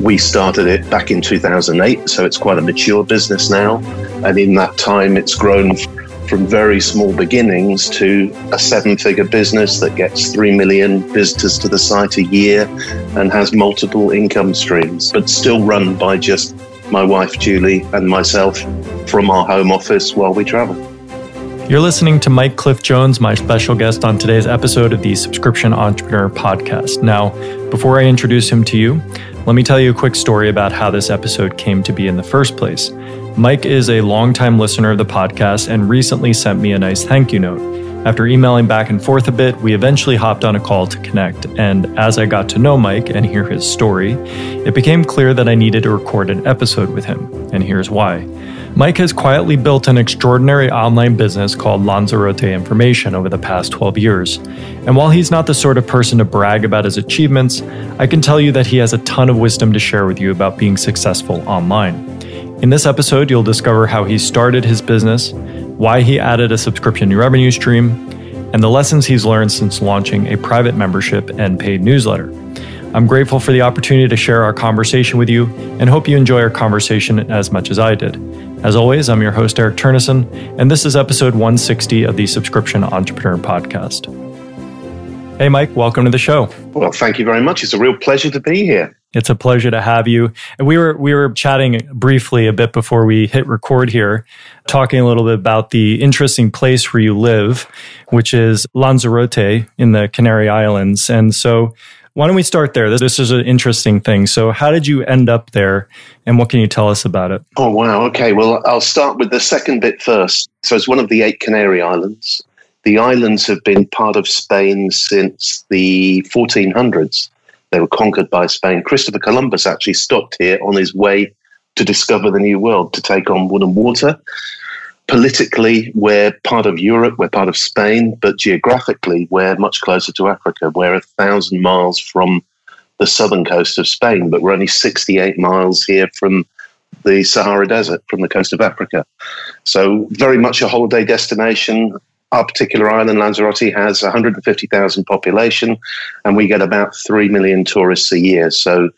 We started it back in 2008, so it's quite a mature business now. And in that time, it's grown from very small beginnings to a seven figure business that gets 3 million visitors to the site a year and has multiple income streams, but still run by just my wife, Julie, and myself from our home office while we travel. You're listening to Mike Cliffe-Jones, my special guest on today's episode of the Subscription Entrepreneur Podcast. Now, before I introduce him to you, let me tell you a quick story about how this episode came to be in the first place. Mike is a longtime listener of the podcast and recently sent me a nice thank you note. After emailing back and forth a bit, we eventually hopped on a call to connect. And as I got to know Mike and hear his story, it became clear that I needed to record an episode with him. And here's why. Mike has quietly built an extraordinary online business called Lanzarote Information over the past 12 years. And while he's not the sort of person to brag about his achievements, I can tell you that he has a ton of wisdom to share with you about being successful online. In this episode, you'll discover how he started his business, why he added a subscription revenue stream, and the lessons he's learned since launching a private membership and paid newsletter. I'm grateful for the opportunity to share our conversation with you and hope you enjoy our conversation as much as I did. As always, I'm your host, Eric Turnnessen, and this is episode 160 of the Subscription Entrepreneur Podcast. Hey, Mike, welcome to the show. Well, thank you very much. It's a real pleasure to be here. It's a pleasure to have you. And we were we were chatting briefly a bit before we hit record here, talking a little bit about the interesting place where you live, which is Lanzarote in the Canary Islands. And so why don't we start there? This is an interesting thing. So, how did you end up there, and what can you tell us about it? Oh, wow. Okay. Well, I'll start with the second bit first. So, it's one of the eight Canary Islands. The islands have been part of Spain since the 1400s. They were conquered by Spain. Christopher Columbus actually stopped here on his way to discover the New World, to take on wood and water politically, we're part of Europe, we're part of Spain, but geographically, we're much closer to Africa. We're a thousand miles from the southern coast of Spain, but we're only 68 miles here from the Sahara Desert, from the coast of Africa. So, very much a holiday destination. Our particular island, Lanzarote, has 150,000 population, and we get about 3 million tourists a year. So,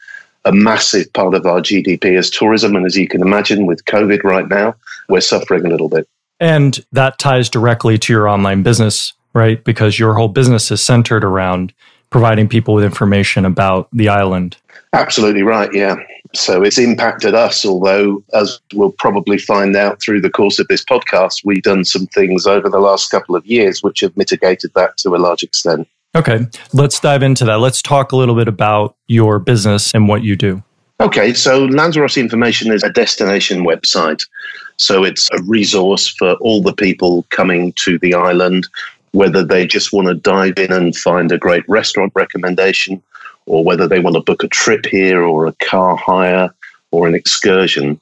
a massive part of our GDP is tourism. And as you can imagine, with COVID right now, we're suffering a little bit. And that ties directly to your online business, right? Because your whole business is centered around providing people with information about the island. Absolutely right, yeah. So it's impacted us, although, as we'll probably find out through the course of this podcast, we've done some things over the last couple of years which have mitigated that to a large extent. Okay, let's dive into that. Let's talk a little bit about your business and what you do. Okay, so Lanzarote Information is a destination website. So it's a resource for all the people coming to the island, whether they just want to dive in and find a great restaurant recommendation, or whether they want to book a trip here, or a car hire, or an excursion.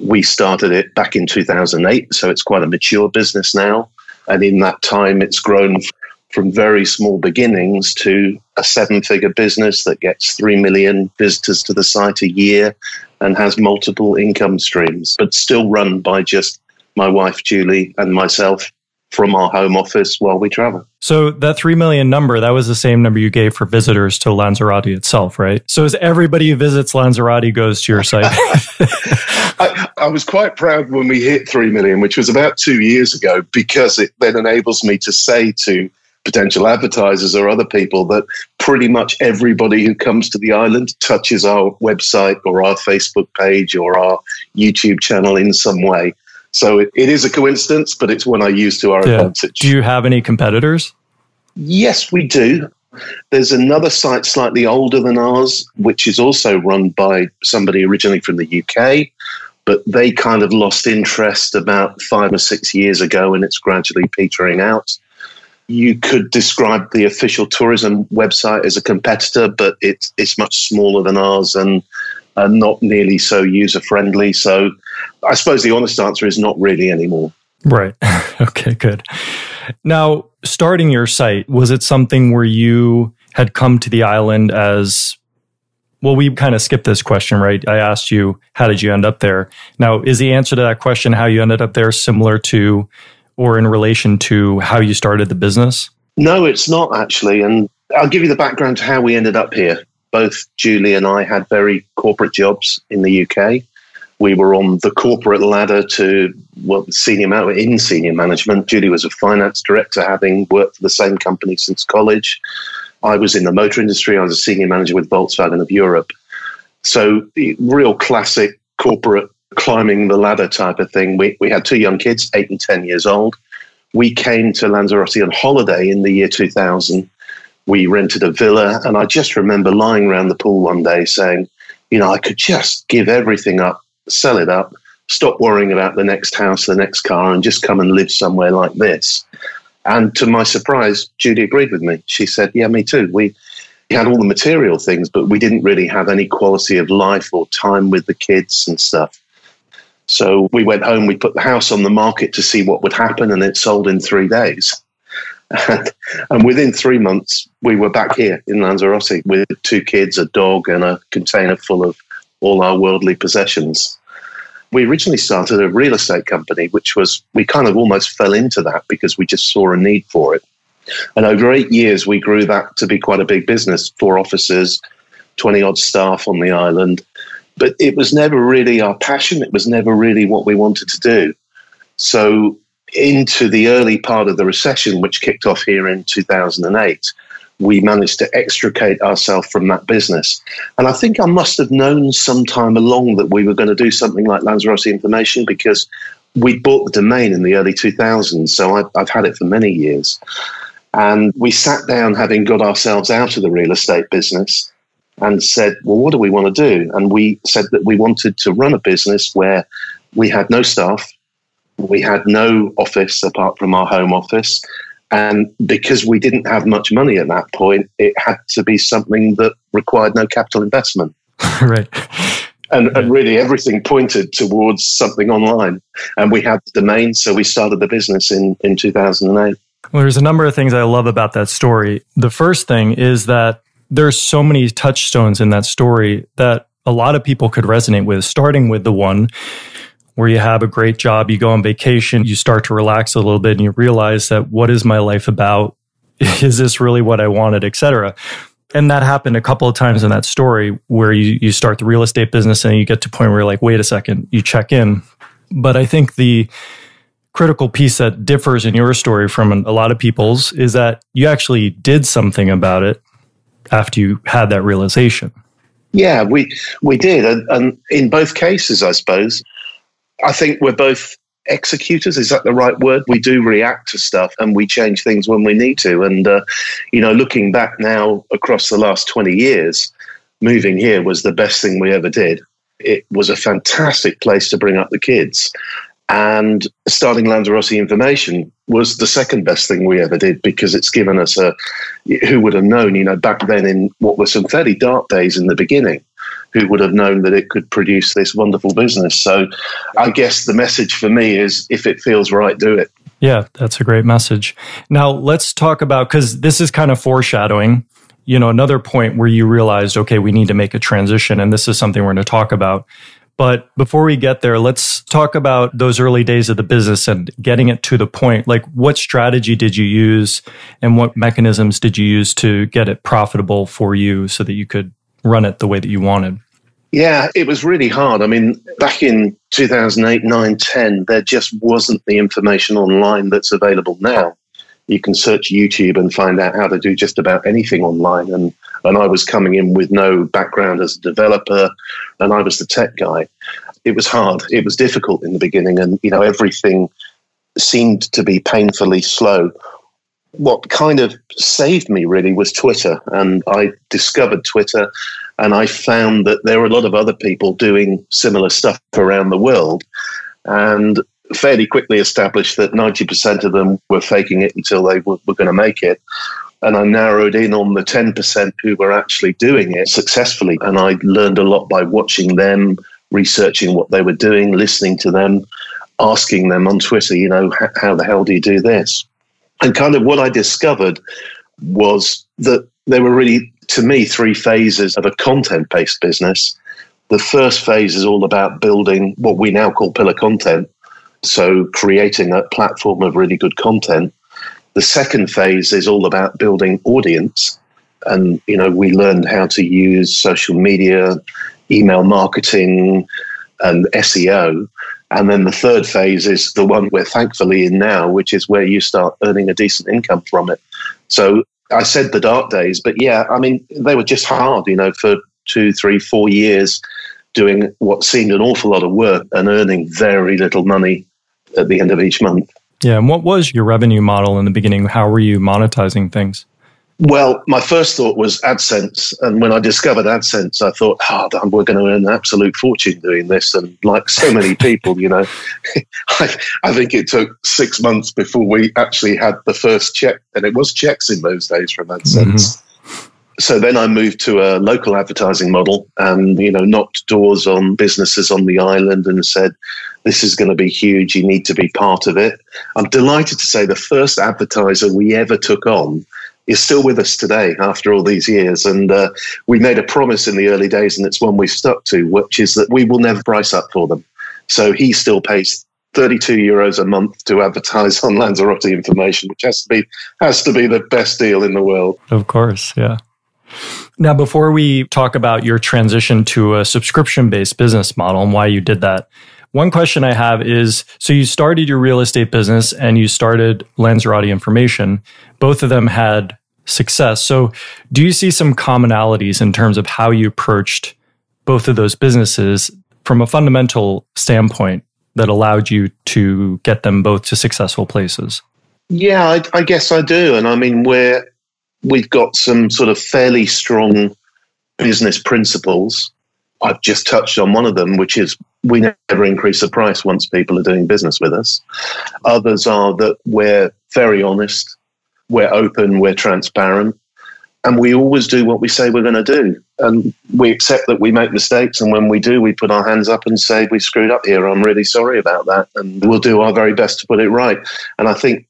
We started it back in 2008, so it's quite a mature business now. And in that time, it's grown from very small beginnings to a seven figure business that gets 3 million visitors to the site a year and has multiple income streams, but still run by just my wife, Julie, and myself from our home office while we travel. So that 3 million number, that was the same number you gave for visitors to Lanzarote itself, right? So as everybody who visits Lanzarote goes to your site. I, I, was quite proud when we hit 3 million, which was about two years ago, because it then enables me to say to potential advertisers or other people that pretty much everybody who comes to the island touches our website or our Facebook page or our YouTube channel in some way. So it, it is a coincidence, but it's one I use to our yeah. advantage. Do you have any competitors? Yes, we do. There's another site slightly older than ours, which is also run by somebody originally from the UK, but they kind of lost interest about five or six years ago and it's gradually petering out you could describe the official tourism website as a competitor, but it's it's much smaller than ours and not nearly so user friendly. So, I suppose the honest answer is not really anymore. Right. okay. Good. Now, starting your site, was it something where you had come to the island as well, we kind of skipped this question, right? I asked you, how did you end up there? Now, is the answer to that question, how you ended up there, similar to or in relation to how you started the business? No, it's not actually. And I'll give you the background to how we ended up here. both Julie and I had very corporate jobs in the UK. We were on the corporate ladder to well, senior in senior management. Julie was a finance director, having worked for the same company since college. I was in the motor industry. I was a senior manager with Volkswagen of Europe. So, real classic corporate climbing the ladder type of thing. We, we had two young kids, eight and 10 years old. We came to Lanzarote on holiday in the year 2000. We rented a villa, and I just remember lying around the pool one day saying, you know, I could just give everything up, sell it up, stop worrying about the next house, the next car, and just come and live somewhere like this. And to my surprise, Judy agreed with me. She said, Yeah, me too. We, we had all the material things, but we didn't really have any quality of life or time with the kids and stuff. So we went home, we put the house on the market to see what would happen, and it sold in three days. And, and within three months, we were back here in Lanzarote with two kids, a dog, and a container full of all our worldly possessions. We originally started a real estate company, which was, we kind of almost fell into that because we just saw a need for it. And over eight years, we grew that to be quite a big business four offices, 20 odd staff on the island. But it was never really our passion. It was never really what we wanted to do. So, into the early part of the recession, which kicked off here in 2008, we managed to extricate ourselves from that business. And I think I must have known sometime along that we were going to do something like Lanzarote Information because we bought the domain in the early 2000s. So I've, I've had it for many years. And we sat down, having got ourselves out of the real estate business, and said, Well, what do we want to do? And we said that we wanted to run a business where we had no staff, we had no office apart from our home office. And because we didn't have much money at that point, it had to be something that required no capital investment. right. And, and, really everything pointed towards something online. And we had the domain, so we started the business in, in 2008. Well, there's a number of things I love about that story. The first thing is that there's so many touchstones in that story that a lot of people could resonate with, starting with the one where you have a great job, you go on vacation, you start to relax a little bit and you realize that what is my life about? Is this really what I wanted, etc. And that happened a couple of times in that story where you, you start the real estate business and you get to a point where you're like, wait a second, you check in. But I think the critical piece that differs in your story from a lot of people's is that you actually did something about it after you had that realization. Yeah, we we did, and, and in both cases, I suppose, I think we're both executors. Is that the right word? We do react to stuff and we change things when we need to. And uh, you know, looking back now across the last twenty years, moving here was the best thing we ever did. It was a fantastic place to bring up the kids. And starting Lanzarote Information was the second best thing we ever did because it's given us a, who would have known, you know, back then in what were some fairly dark days in the beginning, who would have known that it could produce this wonderful business. So I guess the message for me is if it feels right, do it. Yeah, that's a great message. Now let's talk about, because this is kind of foreshadowing you know another point where you realized okay we need to make a transition and this is something we're going to talk about but before we get there, let's talk about those early days of the business and getting it to the point. Like, what strategy did you use and what mechanisms did you use to get it profitable for you so that you could run it the way that you wanted? Yeah, it was really hard. I mean, back in 2008, 9, 10, there just wasn't the information online that's available now. You can search YouTube and find out how to do just about anything online. And and I was coming in with no background as a developer, and I was the tech guy. It was hard. It was difficult in the beginning, and you know everything seemed to be painfully slow. What kind of saved me really was Twitter, and I discovered Twitter, and I found that there were a lot of other people doing similar stuff around the world, and fairly quickly established that 90% of them were faking it until they were, were going to make it. And I narrowed in on the 10% who were actually doing it successfully. And I learned a lot by watching them, researching what they were doing, listening to them, asking them on Twitter, you know, how the hell do you do this? And kind of what I discovered was that there were really, to me, three phases of a content based business. The first phase is all about building what we now call pillar content. So, creating a platform of really good content. The second phase is all about building audience. And, you know, we learned how to use social media, email marketing, and SEO. And then the third phase is the one we're thankfully in now, which is where you start earning a decent income from it. So I said the dark days, but yeah, I mean, they were just hard, you know, for two, three, four years doing what seemed an awful lot of work and earning very little money at the end of each month. Yeah. And what was your revenue model in the beginning? How were you monetizing things? Well, my first thought was AdSense. And when I discovered AdSense, I thought, oh, we're going to earn an absolute fortune doing this. And like so many people, you know, I, I, think it took six months before we actually had the first check. And it was checks in those days from AdSense. Mm-hmm so then I moved to a local advertising model and, you know, knocked doors on businesses on the island and said, this is going to be huge. You need to be part of it. I'm delighted to say the first advertiser we ever took on is still with us today after all these years. And uh, we made a promise in the early days, and it's one we've stuck to, which is that we will never price up for them. So he still pays 32 euros a month to advertise on Lanzarote information, which has to be has to be the best deal in the world. Of course, yeah. Now, before we talk about your transition to a subscription based business model and why you did that, one question I have is so you started your real estate business and you started Lanzarote Information. Both of them had success. So, do you see some commonalities in terms of how you approached both of those businesses from a fundamental standpoint that allowed you to get them both to successful places? Yeah, I, I guess I do. And I mean, we're we've got some sort of fairly strong business principles. I've just touched on one of them, which is we never increase the price once people are doing business with us. Others are that we're very honest, we're open, we're transparent, and we always do what we say we're going to do. And we accept that we make mistakes, and when we do, we put our hands up and say, We screwed up here, I'm really sorry about that, and we'll do our very best to put it right. And I think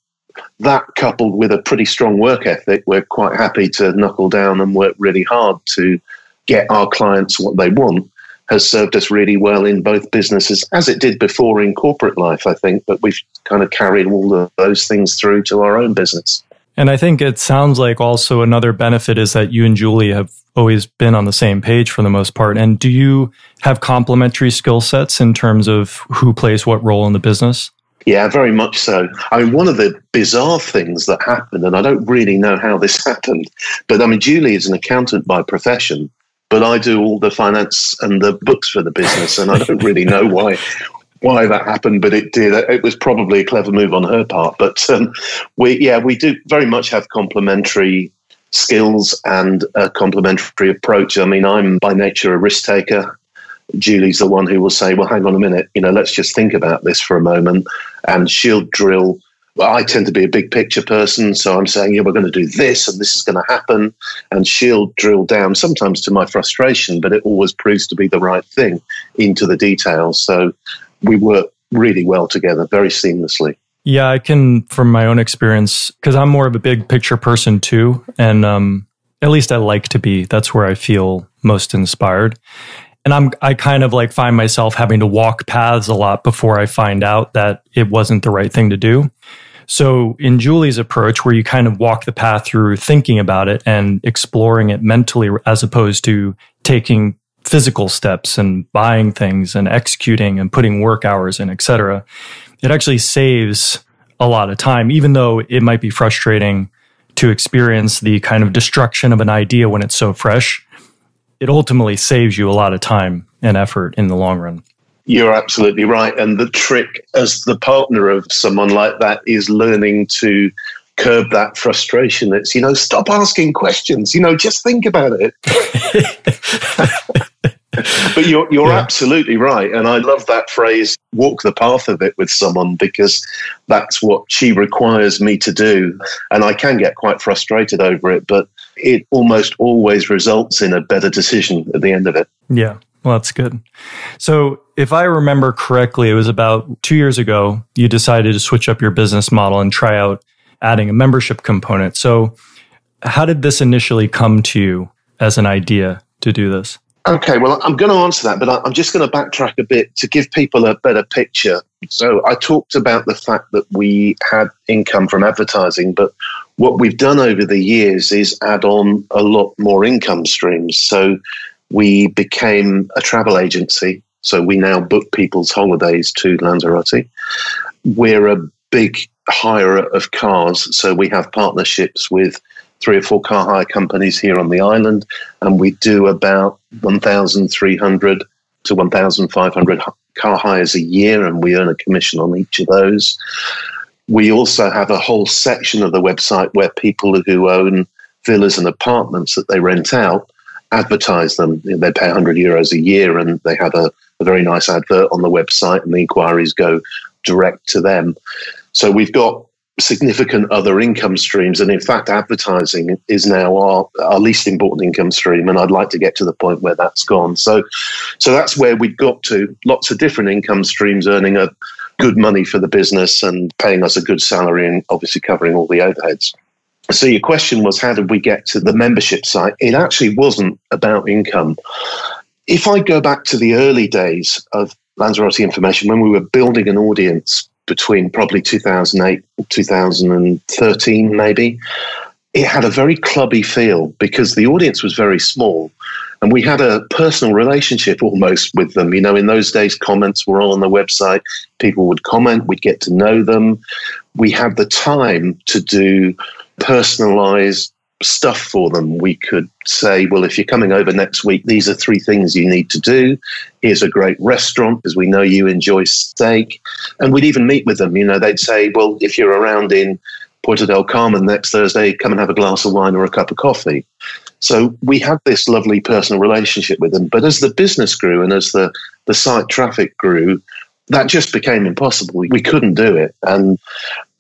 that coupled with a pretty strong work ethic, we're quite happy to knuckle down and work really hard to get our clients what they want has served us really well in both businesses, as it did before in corporate life, I think. But we've kind of carried all of those things through to our own business. And I think it sounds like also another benefit is that you and Julie have always been on the same page for the most part. And do you have complementary skill sets in terms of who plays what role in the business? Yeah, very much so. I mean, one of the bizarre things that happened, and I don't really know how this happened, but I mean, Julie is an accountant by profession, but I do all the finance and the books for the business, and I don't really know why why that happened, but it did. It was probably a clever move on her part. But um, we, yeah, we do very much have complementary skills and a complementary approach. I mean, I'm by nature a risk taker. Julie's the one who will say, well, hang on a minute, you know, let's just think about this for a moment. And she'll drill. Well, I tend to be a big picture person. So I'm saying, yeah, we're going to do this and this is going to happen. And she'll drill down, sometimes to my frustration, but it always proves to be the right thing into the details. So we work really well together, very seamlessly. Yeah, I can, from my own experience, because I'm more of a big picture person too. And um, at least I like to be. That's where I feel most inspired and I'm I kind of like find myself having to walk paths a lot before I find out that it wasn't the right thing to do. So in Julie's approach where you kind of walk the path through thinking about it and exploring it mentally as opposed to taking physical steps and buying things and executing and putting work hours in, etc. It actually saves a lot of time even though it might be frustrating to experience the kind of destruction of an idea when it's so fresh it ultimately saves you a lot of time and effort in the long run. You're absolutely right. And the trick as the partner of someone like that is learning to curb that frustration. It's, you know, stop asking questions, you know, just think about it. but you're, you're yeah. absolutely right. And I love that phrase, walk the path of it with someone, because that's what she requires me to do. And I can get quite frustrated over it. But it almost always results in a better decision at the end of it. Yeah. Well, that's good. So, if I remember correctly, it was about two years ago, you decided to switch up your business model and try out adding a membership component. So, how did this initially come to you as an idea to do this? Okay, well, I'm going to answer that, but I'm just going to backtrack a bit to give people a better picture. So, I talked about the fact that we had income from advertising, but what we've done over the years is add on a lot more income streams. So we became a travel agency. So we now book people's holidays to Lanzarote. We're a big hirer of cars. So we have partnerships with three or four car hire companies here on the island, and we do about 1,300 to 1,500 car hires a year, and we earn a commission on each of those. We also have a whole section of the website where people who own villas and apartments that they rent out advertise them. They pay 100 euros a year and they have a, a very nice advert on the website, and the inquiries go direct to them. So we've got significant other income streams. And in fact, advertising is now our, our least important income stream. And I'd like to get to the point where that's gone. So, so that's where we've got to lots of different income streams earning a good money for the business and paying us a good salary and obviously covering all the overheads. So your question was, how did we get to the membership site? It actually wasn't about income. If I go back to the early days of Lanzarote Information, when we were building an audience between probably 2008 2013, maybe, it had a very clubby feel because the audience was very small and we had a personal relationship almost with them. You know, in those days, comments were all on the website. People would comment, we'd get to know them. We had the time to do personalized stuff for them. We could say, well, if you're coming over next week, these are three things you need to do. Here's a great restaurant because we know you enjoy steak. And we'd even meet with them. You know, they'd say, well, if you're around in Puerto del Carmen next Thursday, come and have a glass of wine or a cup of coffee. So we had this lovely personal relationship with them. But as the business grew and as the, the site traffic grew, that just became impossible. We couldn't do it. And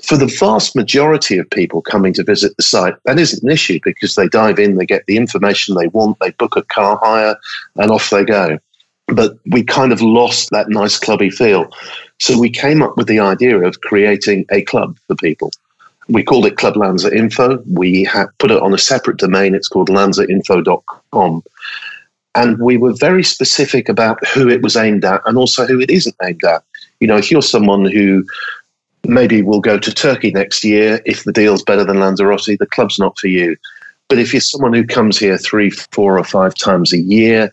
for the vast majority of people coming to visit the site, that isn't an issue because they dive in, they get the information they want, they book a car hire, and off they go. But we kind of lost that nice clubby feel. So we came up with the idea of creating a club for people. We called it Club Lanza Info. We put it on a separate domain. It's called lanzainfo.com. And we were very specific about who it was aimed at and also who it isn't aimed at. You know, if you're someone who maybe we'll go to Turkey next year if the deal's better than Lanzarote. The club's not for you. But if you're someone who comes here three, four, or five times a year,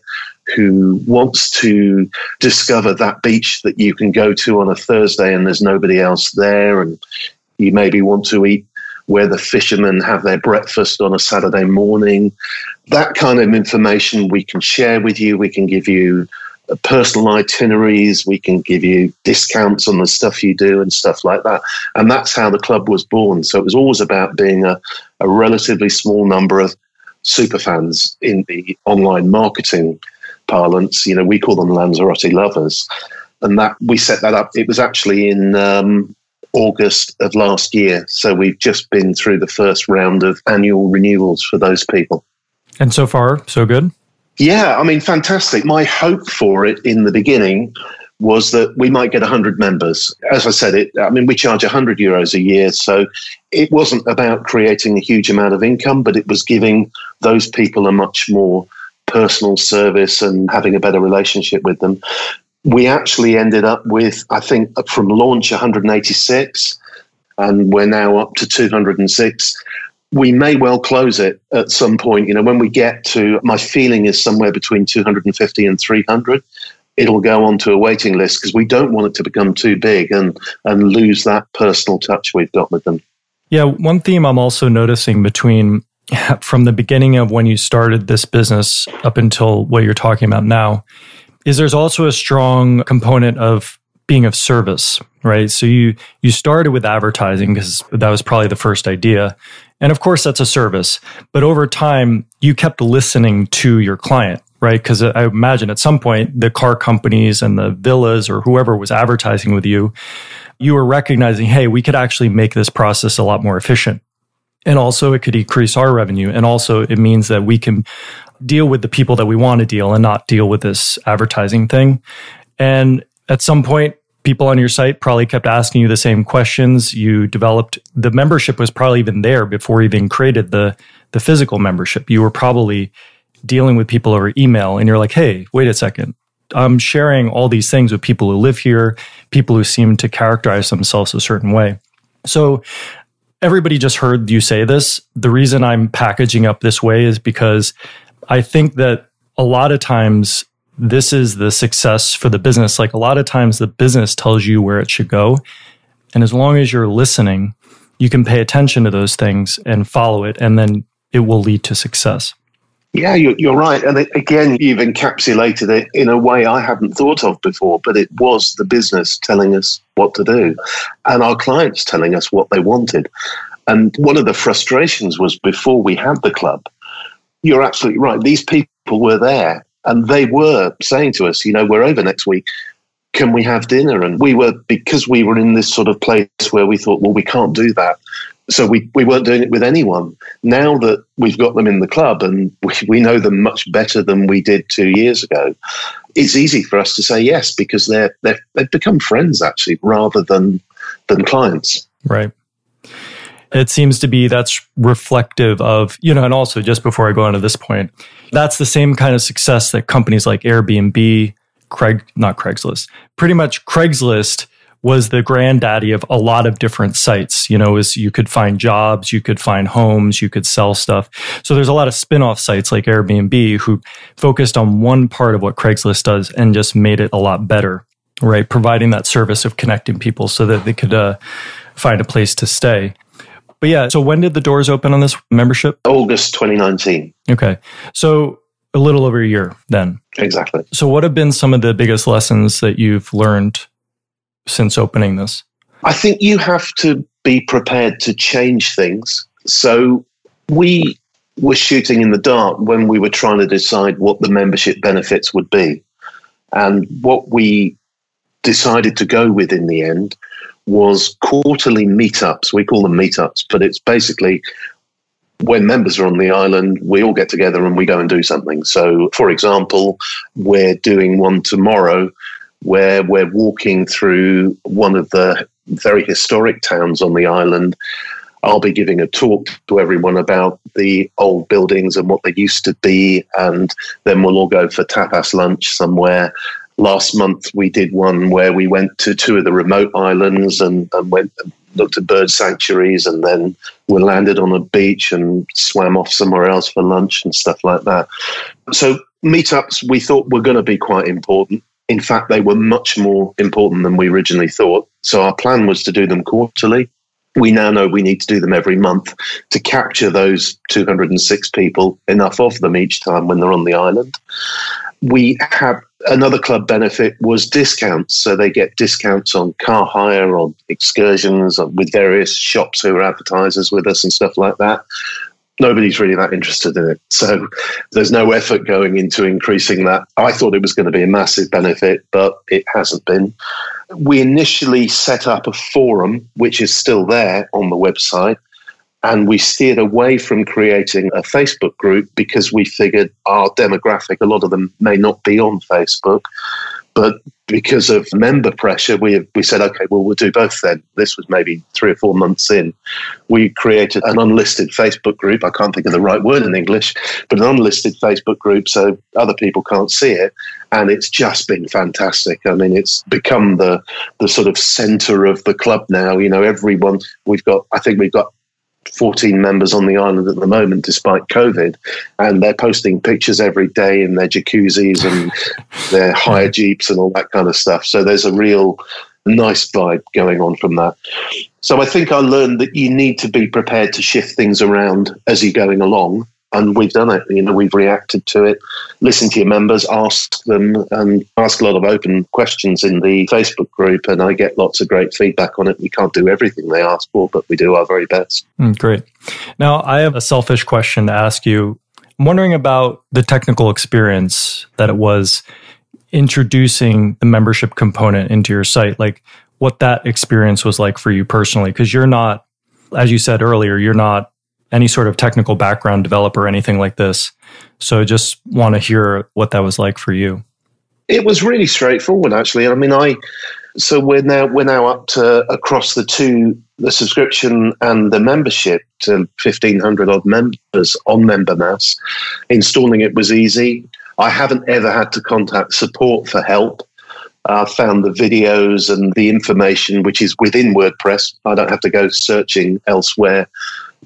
who wants to discover that beach that you can go to on a Thursday and there's nobody else there, and you maybe want to eat where the fishermen have their breakfast on a Saturday morning, that kind of information we can share with you. We can give you personal itineraries. We can give you discounts on the stuff you do and stuff like that. And that's how the club was born. So it was always about being a, a relatively small number of super fans in the online marketing parlance. You know, we call them Lanzarote lovers. And that we set that up. It was actually in um, August of last year. So we've just been through the first round of annual renewals for those people. And so far, so good? Yeah, I mean, fantastic. My hope for it in the beginning was that we might get 100 members. As I said, it. I mean, we charge 100 euros a year, so it wasn't about creating a huge amount of income, but it was giving those people a much more personal service and having a better relationship with them. We actually ended up with, I think, from launch 186, and we're now up to 206 we may well close it at some point. You know, when we get to, my feeling is somewhere between 250 and 300. It'll go onto a waiting list because we don't want it to become too big and and lose that personal touch we've got with them. Yeah, one theme I'm also noticing between from the beginning of when you started this business up until what you're talking about now is there's also a strong component of being of service, right? So you you started with advertising because that was probably the first idea and of course, that's a service. But over time, you kept listening to your client, right? Because I imagine at some point, the car companies and the villas or whoever was advertising with you, you were recognizing, hey, we could actually make this process a lot more efficient. And also, it could increase our revenue. And also, it means that we can deal with the people that we want to deal and not deal with this advertising thing. And at some point, people on your site probably kept asking you the same questions. You developed the membership was probably even there before you even created the the physical membership. You were probably dealing with people over email and you're like, "Hey, wait a second. I'm sharing all these things with people who live here, people who seem to characterize themselves a certain way." So everybody just heard you say this. The reason I'm packaging up this way is because I think that a lot of times this is the success for the business. Like a lot of times the business tells you where it should go. And as long as you're listening, you can pay attention to those things and follow it, and then it will lead to success. Yeah, you're, right. And again, you've encapsulated it in a way I hadn't thought of before, but it was the business telling us what to do and our clients telling us what they wanted. And one of the frustrations was before we had the club, you're absolutely right. These people were there and they were saying to us, you know, we're over next week. Can we have dinner? And we were, because we were in this sort of place where we thought, well, we can't do that so we, we weren't doing it with anyone. Now that we've got them in the club and we, we know them much better than we did two years ago, it's easy for us to say yes because they're, they're they've become friends actually rather than than clients. Right. It seems to be that's reflective of, you know, and also just before I go on to this point, that's the same kind of success that companies like Airbnb, Craig, not Craigslist, pretty much Craigslist was the granddaddy of a lot of different sites. You know, is you could find jobs, you could find homes, you could sell stuff. So there's a lot of spin-off sites like Airbnb who focused on one part of what Craigslist does and just made it a lot better, right? Providing that service of connecting people so that they could uh, find a place to stay. But yeah, so when did the doors open on this membership? August 2019. Okay. So a little over a year then. Exactly. So what have been some of the biggest lessons that you've learned since opening this? I think you have to be prepared to change things. So we were shooting in the dark when we were trying to decide what the membership benefits would be. And what we decided to go with in the end was quarterly meetups. We call them meetups, but it's basically when members are on the island, we all get together and we go and do something. So, for example, we're doing one tomorrow where we're walking through one of the very historic towns on the island. I'll be giving a talk to everyone about the old buildings and what they used to be, and then we'll all go for tapas lunch somewhere. Last month, we did one where we went to two of the remote islands and, and went and looked at bird sanctuaries, and then we landed on a beach and swam off somewhere else for lunch and stuff like that. So, meetups we thought were going to be quite important in fact, they were much more important than we originally thought. So our plan was to do them quarterly. We now know we need to do them every month to capture those 206 people, enough of them each time when they're on the island. We have another club benefit was discounts. So they get discounts on car hire, on excursions, uh, with various shops who are advertisers with us and stuff like that nobody's really that interested in it. So there's no effort going into increasing that. I thought it was going to be a massive benefit, but it hasn't been. We initially set up a forum, which is still there on the website. And we steered away from creating a Facebook group because we figured our demographic, a lot of them may not be on Facebook. But because of member pressure, we we said, okay, well, we'll do both then. This was maybe three or four months in. We created an unlisted Facebook group. I can't think of the right word in English, but an unlisted Facebook group so other people can't see it. And it's just been fantastic. I mean, it's become the the sort of center of the club now. You know, everyone we've got. I think we've got 14 members on the island at the moment, despite COVID, and they're posting pictures every day in their jacuzzis and their hire jeeps and all that kind of stuff. So there's a real nice vibe going on from that. So I think I learned that you need to be prepared to shift things around as you're going along and we've done it. You know, we've reacted to it, listened to your members, asked them, and ask a lot of open questions in the Facebook group, and I get lots of great feedback on it. We can't do everything they ask for, but we do our very best. Mm, great. Now, I have a selfish question to ask you. I'm wondering about the technical experience that it was introducing the membership component into your site, like what that experience was like for you personally, because you're not, as you said earlier, you're not any sort of technical background developer anything like this. So just want to hear what that was like for you. It was really straightforward, actually. I mean, I so we're now we're now up to across the two the subscription and the membership to fifteen hundred odd members on MemberMouse. Installing it was easy. I haven't ever had to contact support for help. I found the videos and the information which is within WordPress. I don't have to go searching elsewhere.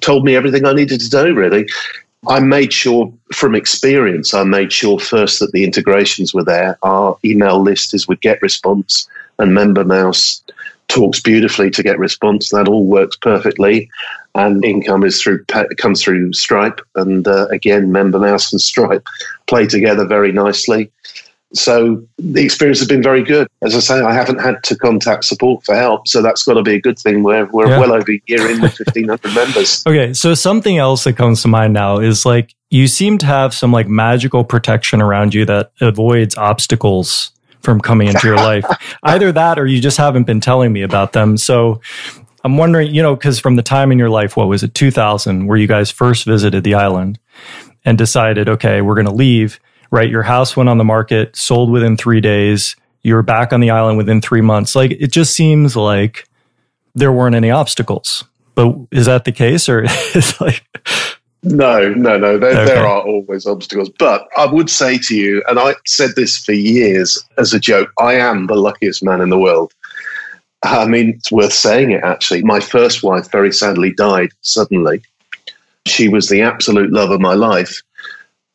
Told me everything I needed to know, really. I made sure from experience, I made sure first that the integrations were there. Our email list is with GetResponse and MemberMouse talks beautifully to GetResponse. That all works perfectly. And income is through comes through Stripe, and uh, again, MemberMouse and Stripe play together very nicely. So the experience has been very good. As I say, I haven't had to contact support for help, so that's got to be a good thing. We're we're yeah. well over a year in with fifteen hundred members. Okay, so something else that comes to mind now is like you seem to have some like magical protection around you that avoids obstacles from coming into your life. Either that, or you just haven't been telling me about them. So I'm wondering, you know, because from the time in your life, what was it, 2000, where you guys first visited the island and decided, okay, we're going to leave right? Your house went on the market, sold within three days. You were back on the island within three months. Like it just seems like there weren't any obstacles. But is that the case, or is like? No, no, no. There, okay. there are always obstacles. But I would say to you, and I said this for years as a joke, I am the luckiest man in the world. I mean, it's worth saying it actually. My first wife very sadly died suddenly. She was the absolute love of my life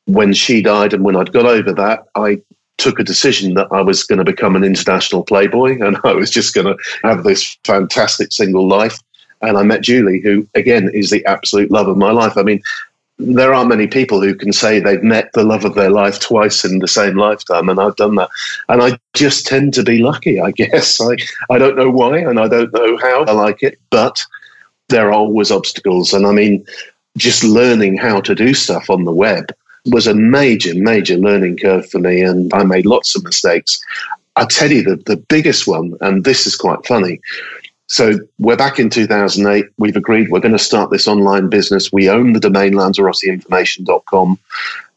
when she died and when I'd got over that, I took a decision that I was going to become an international playboy and I was just going to have this fantastic single life. And I met Julie, who again is the absolute love of my life. I mean, there aren't many people who can say they've met the love of their life twice in the same lifetime, and I've done that. And I just tend to be lucky, I guess. I, I don't know why, and I don't know how I like it, but there are always obstacles. And I mean, just learning how to do stuff on the web was a major, major learning curve for me, and I made lots of mistakes. I tell you the, the biggest one, and this is quite funny. So we're back in 2008. We've agreed we're going to start this online business. We own the domain lanzaroteinformation.com.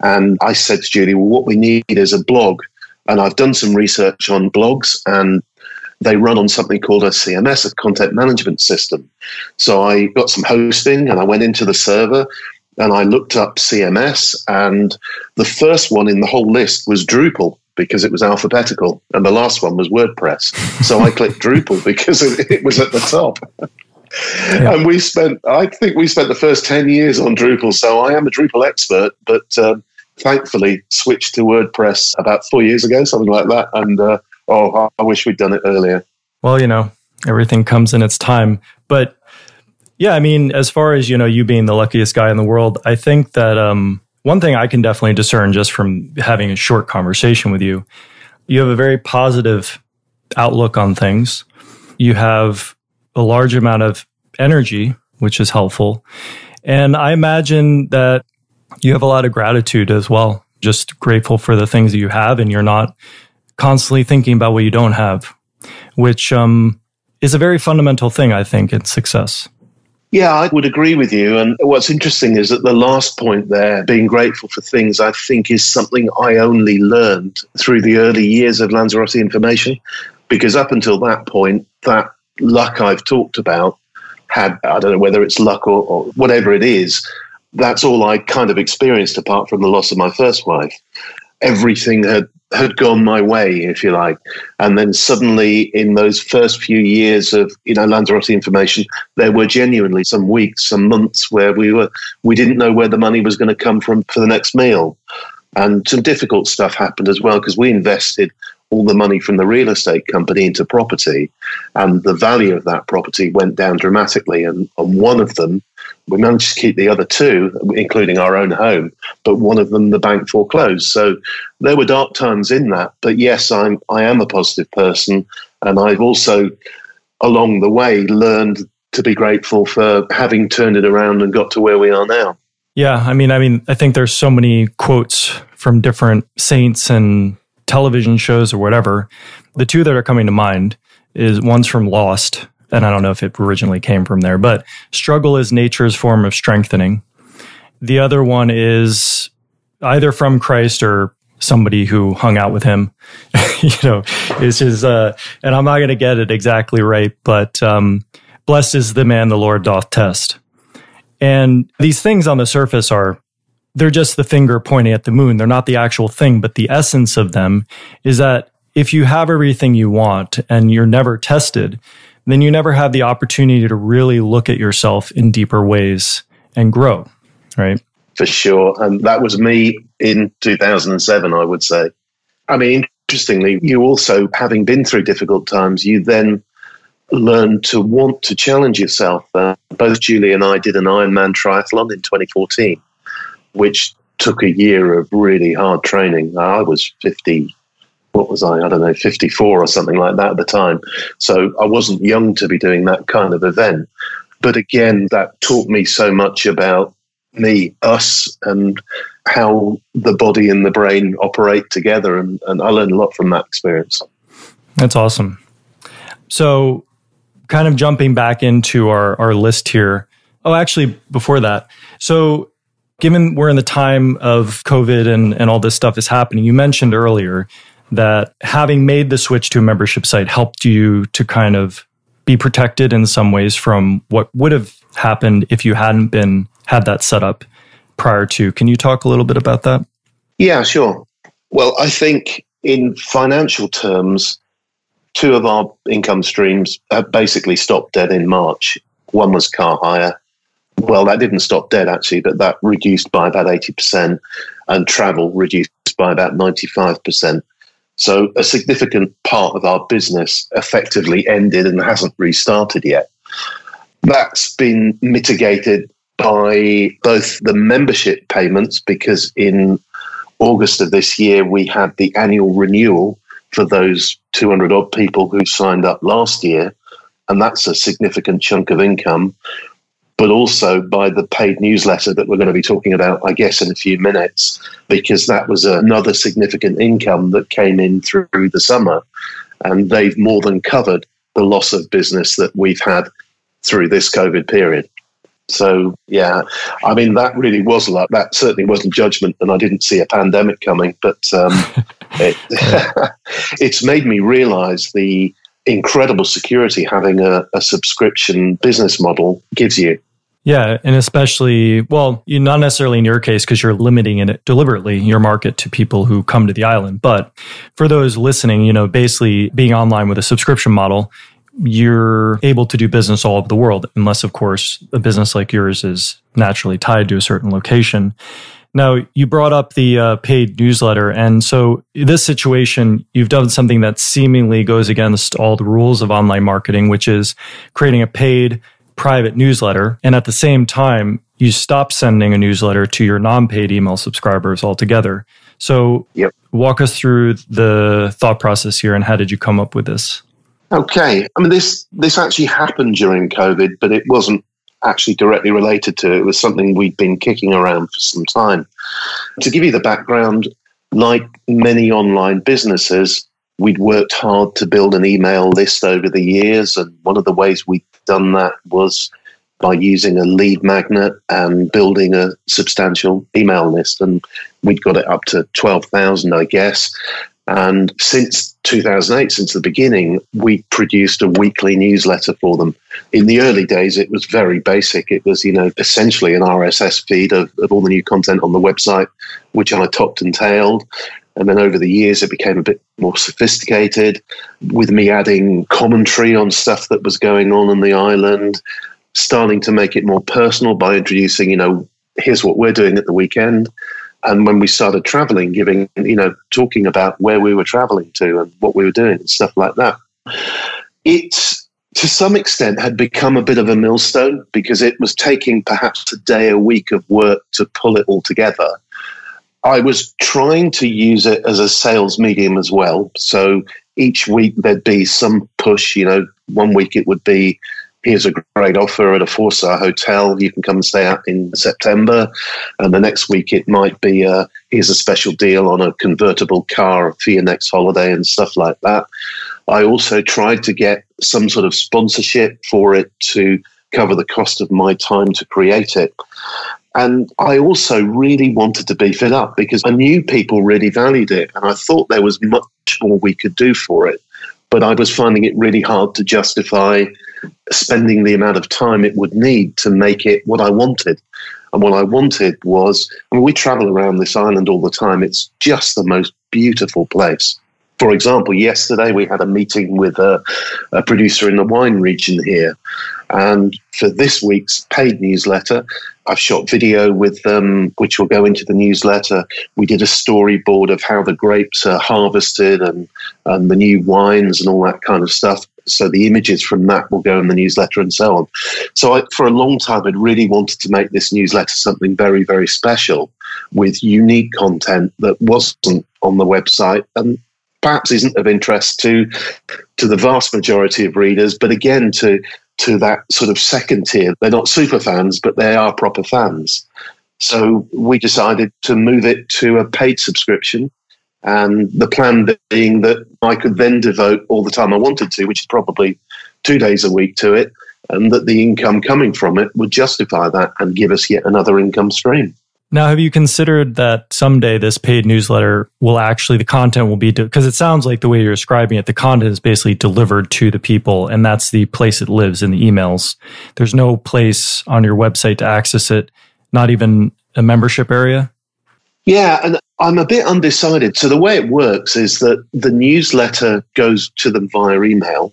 And I said to Julie, well, what we need is a blog. And I've done some research on blogs and they run on something called a CMS, a content management system. So I got some hosting and I went into the server and I looked up CMS, and the first one in the whole list was Drupal because it was alphabetical, and the last one was WordPress. So I clicked Drupal because it, was at the top. Yeah. And we spent, I think we spent the first 10 years on Drupal. So I am a Drupal expert, but um, thankfully switched to WordPress about four years ago, something like that. And uh, oh, I wish we'd done it earlier. Well, you know, everything comes in its time. But yeah, I mean, as far as you know, you being the luckiest guy in the world, I think that um, one thing I can definitely discern just from having a short conversation with you, you have a very positive outlook on things. You have a large amount of energy, which is helpful, and I imagine that you have a lot of gratitude as well. Just grateful for the things that you have, and you're not constantly thinking about what you don't have, which um, is a very fundamental thing, I think, in success. Yeah, I would agree with you. And what's interesting is that the last point there, being grateful for things, I think is something I only learned through the early years of Lanzarote information. Because up until that point, that luck I've talked about had, I don't know whether it's luck or, or whatever it is, that's all I kind of experienced apart from the loss of my first wife. Everything had had gone my way, if you like. And then suddenly, in those first few years of you know Lanzarote information, there were genuinely some weeks, some months where we were we didn't know where the money was going to come from for the next meal, and some difficult stuff happened as well because we invested all the money from the real estate company into property, and the value of that property went down dramatically. And on one of them, we managed to keep the other two, including our own home, but one of them the bank foreclosed. So there were dark times in that. But yes, I'm I am a positive person, and I've also along the way learned to be grateful for having turned it around and got to where we are now. Yeah, I mean, I mean, I think there's so many quotes from different saints and television shows or whatever. The two that are coming to mind is one's from Lost, and I don't know if it originally came from there, but struggle is nature's form of strengthening. The other one is either from Christ or somebody who hung out with him. you know, it's just, uh, and I'm not going to get it exactly right, but um, blessed is the man the Lord doth test. And these things on the surface are, they're just the finger pointing at the moon. They're not the actual thing, but the essence of them is that if you have everything you want and you're never tested, then you never have the opportunity to really look at yourself in deeper ways and grow, right? For sure. And that was me in 2007, I would say. I mean, interestingly, you also, having been through difficult times, you then learn to want to challenge yourself. Uh, both Julie and I did an Ironman triathlon in 2014, which took a year of really hard training. I was 50, what was I? I don't know, 54 or something like that at the time. So I wasn't young to be doing that kind of event. But again, that taught me so much about me, us, and how the body and the brain operate together. And, and I learned a lot from that experience. That's awesome. So, kind of jumping back into our, our list here. Oh, actually, before that. So, given we're in the time of COVID and, and all this stuff is happening, you mentioned earlier that having made the switch to a membership site helped you to kind of be protected in some ways from what would have happened if you hadn't been had that set up prior to. Can you talk a little bit about that? Yeah, sure. Well, I think in financial terms, two of our income streams basically stopped dead in March. One was car hire. Well, that didn't stop dead actually, but that reduced by about 80%, and travel reduced by about 95%. So a significant part of our business effectively ended and hasn't restarted yet. That's been mitigated by both the membership payments, because in August of this year, we had the annual renewal for those 200 odd people who signed up last year. And that's a significant chunk of income. But also by the paid newsletter that we're going to be talking about, I guess, in a few minutes, because that was another significant income that came in through the summer. And they've more than covered the loss of business that we've had through this COVID period. So yeah, I mean that really was luck. That certainly wasn't judgment, and I didn't see a pandemic coming. But um, it, it's made me realise the incredible security having a, a subscription business model gives you. Yeah, and especially, well, you not necessarily in your case because you're limiting it deliberately your market to people who come to the island, but for those listening, you know, basically being online with a subscription model, you're able to do business all over the world, unless, of course, a business like yours is naturally tied to a certain location. Now, you brought up the uh, paid newsletter. And so, this situation, you've done something that seemingly goes against all the rules of online marketing, which is creating a paid private newsletter. And at the same time, you stop sending a newsletter to your non paid email subscribers altogether. So, yep. walk us through the thought process here and how did you come up with this? Okay, I mean this this actually happened during COVID, but it wasn't actually directly related to it. Was something we'd been kicking around for some time. To give you the background, like many online businesses, we'd worked hard to build an email list over the years, and one of the ways we'd done that was by using a lead magnet and building a substantial email list. And we'd got it up to 12,000, I guess. And since 2008, since the beginning, we produced a weekly newsletter for them. In the early days, it was very basic. It was, you know, essentially an RSS feed of, of all the new content on the website, which I topped and tailed. And then over the years, it became a bit more sophisticated with me adding commentary on stuff that was going on in the island, starting to make it more personal by introducing, you know, here's what we're doing at the weekend and when we started traveling, giving, you know, talking about where we were traveling to and what we were doing and stuff like that. It, to some extent, had become a bit of a millstone because it was taking perhaps a day a week of work to pull it all together. I was trying to use it as a sales medium as well. So each week there'd be some push, you know, one week it would be here's a great offer at a four star hotel. You can come and stay out in September. And the next week it might be uh, here's a special deal on a convertible car for your next holiday and stuff like that. I also tried to get some sort of sponsorship for it to cover the cost of my time to create it. And I also really wanted to beef it up because I knew people really valued it. And I thought there was much more we could do for it. But I was finding it really hard to justify spending the amount of time it would need to make it what I wanted. And what I wanted was, I mean, we travel around this island all the time. It's just the most beautiful place. For example, yesterday we had a meeting with a, a producer in the wine region here. And for this week's paid newsletter, I've shot video with them, which will go into the newsletter. We did a storyboard of how the grapes are harvested and, and the new wines and all that kind of stuff. So the images from that will go in the newsletter and so on. So I, for a long time, I'd really wanted to make this newsletter something very, very special with unique content that wasn't on the website and perhaps isn't of interest to to the vast majority of readers, but again to to that sort of second tier. They're not super fans, but they are proper fans. So we decided to move it to a paid subscription. And the plan being that I could then devote all the time I wanted to, which is probably two days a week to it, and that the income coming from it would justify that and give us yet another income stream. Now, have you considered that someday this paid newsletter will actually, the content will be, because de- it sounds like the way you're describing it, the content is basically delivered to the people, and that's the place it lives in the emails. There's no place on your website to access it, not even a membership area? Yeah, and I'm a bit undecided. So the way it works is that the newsletter goes to them via email,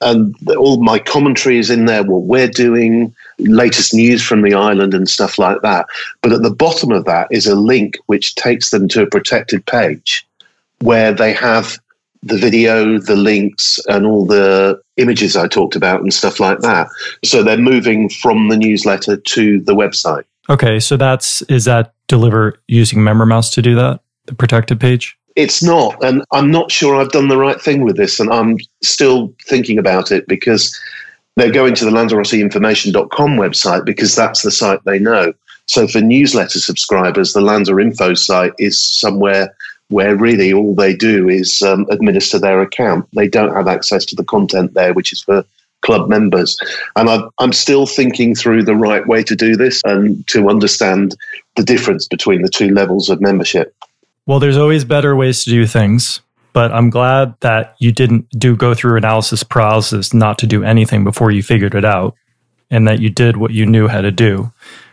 and all my commentary is in there, what we're doing, latest news from the island and stuff like that. But at the bottom of that is a link which takes them to a protected page where they have the video, the links, and all the images I talked about and stuff like that. So they're moving from the newsletter to the website. Okay, so that's is that deliver using MemberMouse to do that, the protected page? It's not, and I'm not sure I've done the right thing with this, and I'm still thinking about it because they're going to the lanzaroteinformation.com website because that's the site they know. So for newsletter subscribers, the Lanza Info site is somewhere where really all they do is um, administer their account. They don't have access to the content there, which is for club members. And i I'm still thinking through the right way to do this and to understand the difference between the two levels of membership. Well, there's always better ways to do things but I'm glad that you didn't do go through analysis paralysis not to do anything before you figured it out and that you did what you knew how to do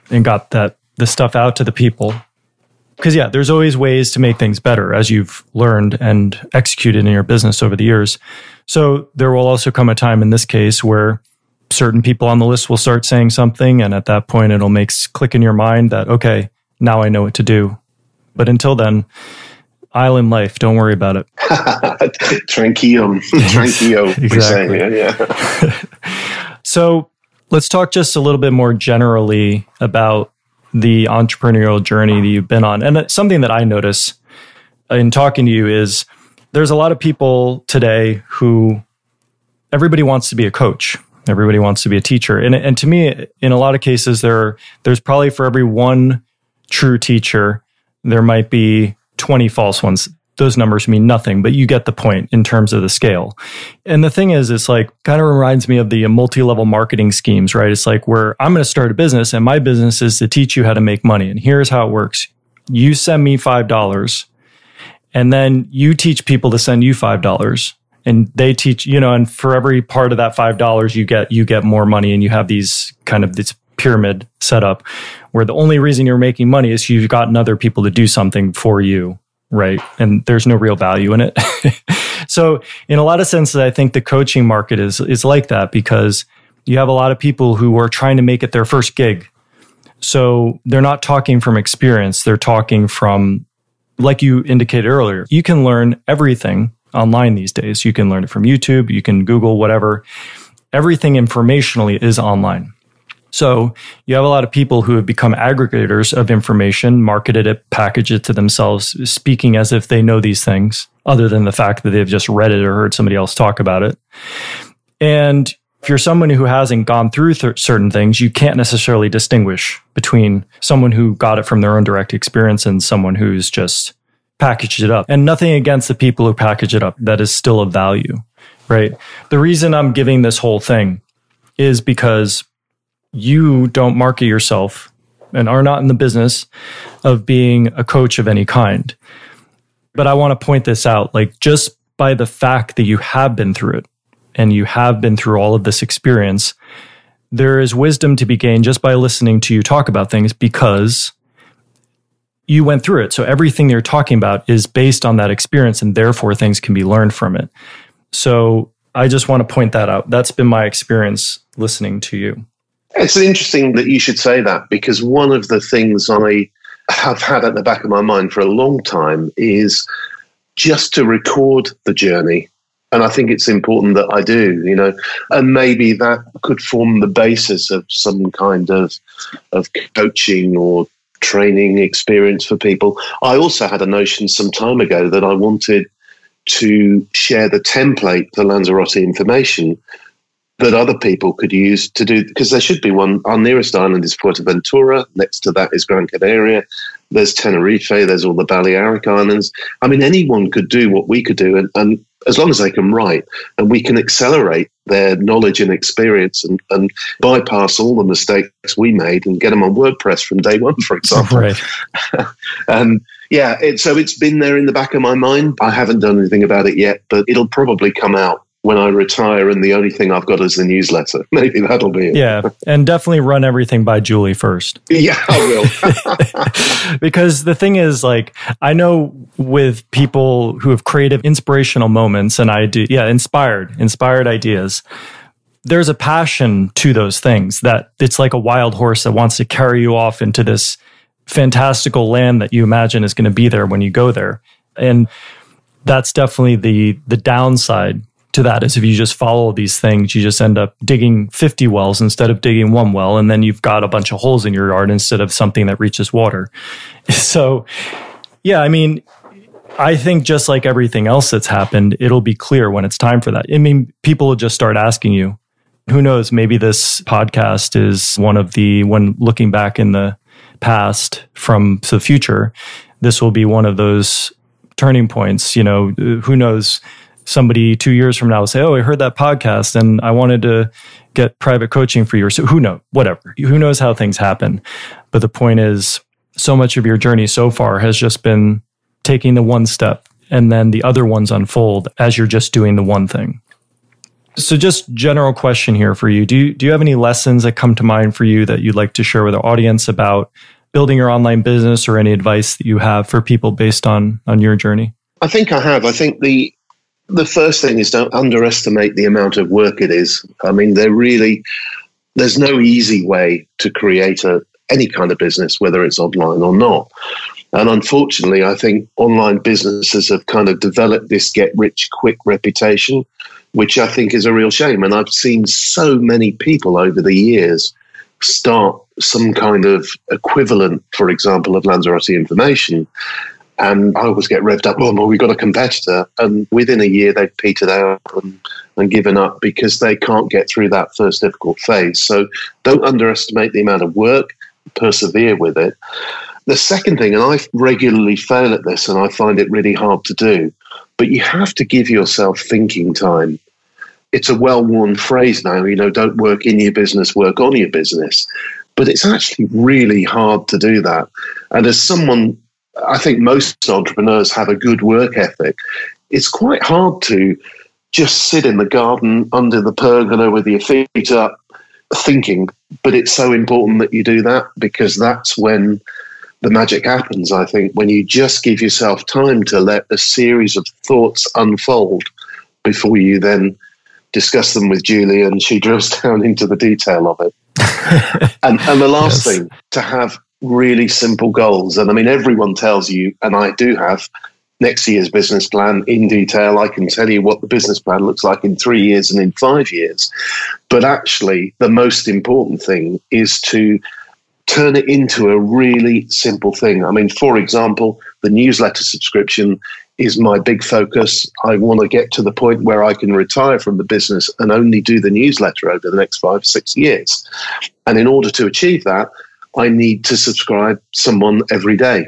and got that the stuff out to the people. Because yeah there's always ways to make things better as you've learned and executed in your business over the years. So there will also come a time in this case where certain people on the list will start saying something and at that point it'll make click in your mind that okay now i know what to do but until then island life. Don't worry about it. Tranquillo. Tranquillo. exactly. yeah. so let's talk just a little bit more generally about the entrepreneurial journey that you've been on. And something that I notice in talking to you is there's a lot of people today who everybody wants to be a coach. Everybody wants to be a teacher. And, and to me, in a lot of cases, there, there's probably for every one true teacher, there might be 20 false ones those numbers mean nothing, but you get the point in terms of the scale. And the thing is, it's like kind of reminds me of the multi level marketing schemes, right? It's like where I'm going to start a business and my business is to teach you how to make money. And here's how it works you send me $5 and then you teach people to send you $5 and they teach, you know, and for every part of that $5, you get, you get more money and you have these kind of this pyramid setup where the only reason you're making money is you've gotten other people to do something for you, right? And there's no real value in it. so, in a lot of senses, I think the coaching market is is like that because you have a lot of people who are trying to make it their first gig. So they're not talking from experience; they're talking from, like you indicated earlier, you can learn everything online these days. You can learn it from YouTube, you can Google, whatever. Everything informationally is online. So you have a lot of people who have become aggregators of information, marketed it, packaged it to themselves, speaking as if they know these things, other than the fact that they've just read it or heard somebody else talk about it. And if you're someone who hasn't gone through th- certain things, you can't necessarily distinguish between someone who got it from their own direct experience and someone who's just packaged it up. And nothing against the people who package it up. That is still of value, right? The reason I'm giving this whole thing is because you don't market yourself and are not in the business of being a coach of any kind. But I want to point this out like, just by the fact that you have been through it and you have been through all of this experience, there is wisdom to be gained just by listening to you talk about things because you went through it. So everything you're talking about is based on that experience and therefore things can be learned from it. So I just want to point that out. That's been my experience listening to you. It's interesting that you should say that because one of the things I have had at the back of my mind for a long time is just to record the journey. And I think it's important that I do, you know, and maybe that could form the basis of some kind of of coaching or training experience for people. I also had a notion some time ago that I wanted to share the template for Lanzarote information that other people could use to do because there should be one. Our nearest island is Fuerteventura. Next to that is Gran Canaria. There's Tenerife. There's all the Balearic Islands. I mean, anyone could do what we could do, and, and as long as they can write, and we can accelerate their knowledge and experience and, and bypass all the mistakes we made and get them on WordPress from day one, for example. Right. and um, yeah, it, so it's been there in the back of my mind. I haven't done anything about it yet, but it'll probably come out when I retire and the only thing I've got is the newsletter. Maybe that'll be it. Yeah. And definitely run everything by Julie first. Yeah, I will. because the thing is, like, I know with people who have creative inspirational moments, and I do, yeah, inspired, inspired ideas. There's a passion to those things that it's like a wild horse that wants to carry you off into this fantastical land that you imagine is going to be there when you go there. And that's definitely the the downside to that is if you just follow these things, you just end up digging 50 wells instead of digging one well. And then you've got a bunch of holes in your yard instead of something that reaches water. So, yeah, I mean, I think just like everything else that's happened, it'll be clear when it's time for that. I mean, people will just start asking you, who knows, maybe this podcast is one of the, when looking back in the past from the future, this will be one of those turning points. You know, who knows? Somebody two years from now will say, "Oh, I heard that podcast, and I wanted to get private coaching for you." So who knows? Whatever. Who knows how things happen? But the point is, so much of your journey so far has just been taking the one step, and then the other ones unfold as you're just doing the one thing. So, just general question here for you: Do you, do you have any lessons that come to mind for you that you'd like to share with our audience about building your online business, or any advice that you have for people based on on your journey? I think I have. I think the the first thing is don't underestimate the amount of work it is. I mean, there really there's no easy way to create a any kind of business, whether it's online or not. And unfortunately, I think online businesses have kind of developed this get rich quick reputation, which I think is a real shame. And I've seen so many people over the years start some kind of equivalent, for example, of Lanzarote information and I always get revved up, well, we've got a competitor. And within a year, they've petered out and, and given up because they can't get through that first difficult phase. So don't underestimate the amount of work, persevere with it. The second thing, and I regularly fail at this and I find it really hard to do, but you have to give yourself thinking time. It's a well worn phrase now, you know, don't work in your business, work on your business. But it's actually really hard to do that. And as someone I think most entrepreneurs have a good work ethic. It's quite hard to just sit in the garden under the pergola with your feet up thinking, but it's so important that you do that because that's when the magic happens, I think, when you just give yourself time to let a series of thoughts unfold before you then discuss them with Julie and she drills down into the detail of it. and, and the last yes. thing, to have really simple goals. And I mean, everyone tells you, and I do have next year's business plan in detail. I can tell you what the business plan looks like in three years and in five years. But actually, the most important thing is to turn it into a really simple thing. I mean, for example, the newsletter subscription is my big focus. I want to get to the point where I can retire from the business and only do the newsletter over the next five, six years. And in order to achieve that, I need to subscribe someone every day.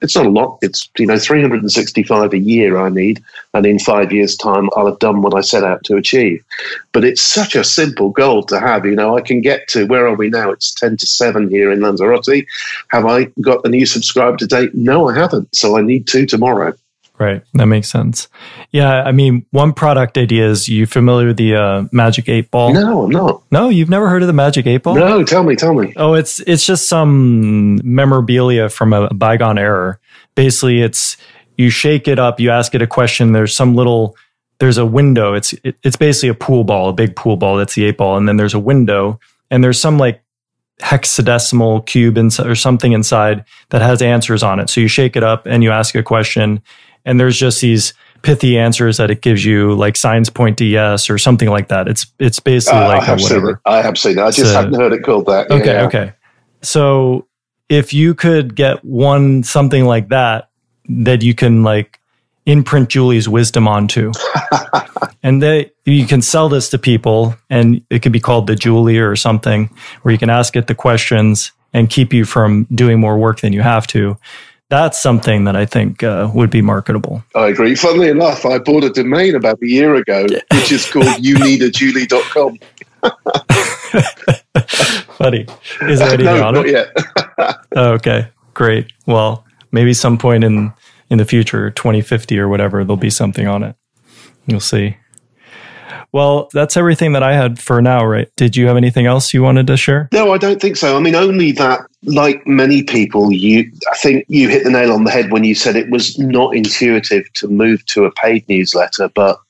It's not a lot. It's you know 365 a year I need, and in five years' time I'll have done what I set out to achieve. But it's such a simple goal to have. You know, I can get to where are we now? It's 10 to 7 here in Lanzarote. Have I got a new subscriber to date? No, I haven't. So I need to tomorrow. Right. That makes sense. Yeah. I mean, one product idea is you familiar with the uh, Magic 8 Ball? No, I'm not. No, you've never heard of the Magic 8 Ball? No, tell me, tell me. Oh, it's it's just some memorabilia from a bygone era. Basically, it's you shake it up, you ask it a question, there's some little there's a window. It's it, it's basically a pool ball, a big pool ball. That's the eight ball, and then there's a window, and there's some like hexadecimal cube inside or something inside that has answers on it. So you shake it up and you ask a question, and there's just these pithy answers that it gives you, like signs point to yes or something like that. It's it's basically Uh, like I have seen it. I have seen it. I just So- hadn't heard it called that. Okay, Yeah. okay. So if you could get one something like that that you can like imprint Julie's wisdom onto, and they you can sell this to people, and it could be called the Julie or something, where you can ask it the questions and keep you from doing more work than you have to. That's something that I think uh, would be marketable. I agree. Funnily enough, I bought a domain about a year ago, which is called youneedajulie.com. Funny. Is there anything no, on not it? yet. Oh, okay, great. Well, maybe some point in in the future, 2050 or whatever, there'll be something on it. You'll see. Well, that's everything that I had for now, right? Did you have anything else you wanted to share? No, I don't think so. I mean, only that, like many people, you, I think you hit the nail on the head when you said it was not intuitive to move to a paid newsletter, but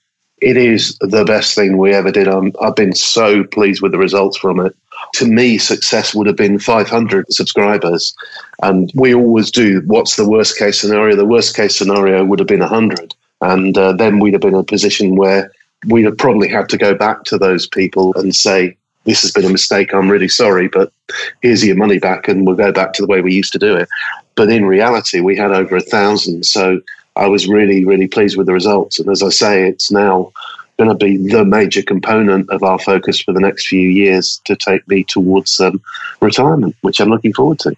it is the best thing we ever did. I'm, I've been so pleased with the results from it. To me, success would have been 500 subscribers. And we always do what's the worst case scenario? The worst case scenario would have been 100. And uh, then we'd have been in a position where we'd have probably had to go back to those people and say, this has been a mistake. I'm really sorry, but here's your money back, and we'll go back to the way we used to do it. But in reality, we had over a thousand. So I was really, really pleased with the results. And as I say, it's now going to be the major component of our focus for the next few years to take me towards um, retirement, which I'm looking forward to.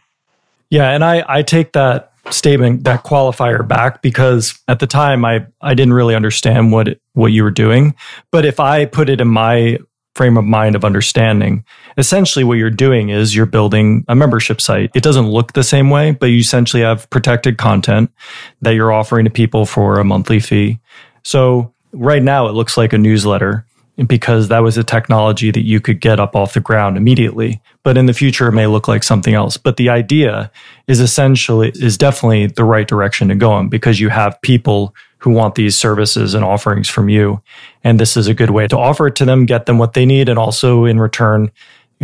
Yeah, and I I take that statement that qualifier back because at the time I I didn't really understand what it, what you were doing, but if I put it in my frame of mind of understanding, essentially what you're doing is you're building a membership site. It doesn't look the same way, but you essentially have protected content that you're offering to people for a monthly fee. So right now it looks like a newsletter because that was a technology that you could get up off the ground immediately. But in the future, it may look like something else. But the idea is essentially, is definitely the right direction to go in because you have people who want these services and offerings from you. And this is a good way to offer it to them, get them what they need, and also in return,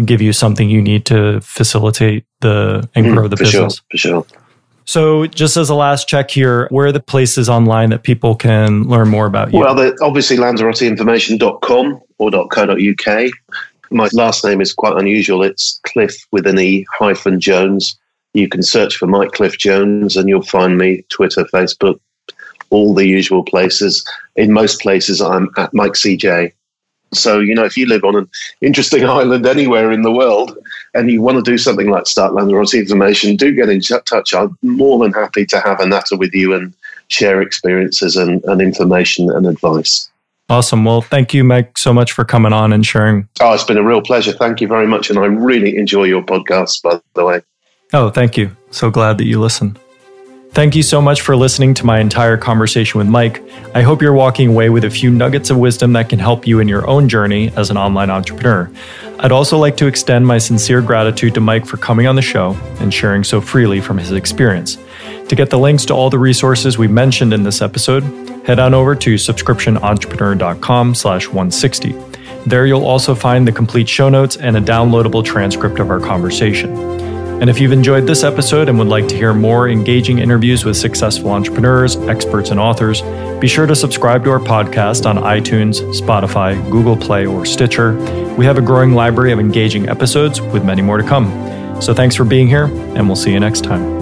give you something you need to facilitate the and mm, grow the for business. sure, for sure. So, just as a last check here, where are the places online that people can learn more about you? Well, the, obviously lanzaroteinformation.com or .co.uk. My last name is quite unusual. It's Cliff with an E hyphen Jones. You can search for Mike Cliffe Jones and you'll find me Twitter, Facebook, all the usual places. In most places, I'm at Mike CJ. So, you know, if you live on an interesting island anywhere in the world and you want to do something like start Lanzarote information, do get in touch. I'm more than happy to have a natter with you and share experiences and, and information and advice. Awesome. Well, thank you, Mike, so much for coming on and sharing. Oh, it's been a real pleasure. Thank you very much. And I really enjoy your podcast, by the way. Oh, thank you. So glad that you listen. Thank you so much for listening to my entire conversation with Mike. I hope you're walking away with a few nuggets of wisdom that can help you in your own journey as an online entrepreneur. I'd also like to extend my sincere gratitude to Mike for coming on the show and sharing so freely from his experience. To get the links to all the resources we mentioned in this episode, head on over to subscriptionentrepreneur.com slash 160. There you'll also find the complete show notes and a downloadable transcript of our conversation. And if you've enjoyed this episode and would like to hear more engaging interviews with successful entrepreneurs, experts, and authors, be sure to subscribe to our podcast on iTunes, Spotify, Google Play, or Stitcher. We have a growing library of engaging episodes with many more to come. So thanks for being here, and we'll see you next time.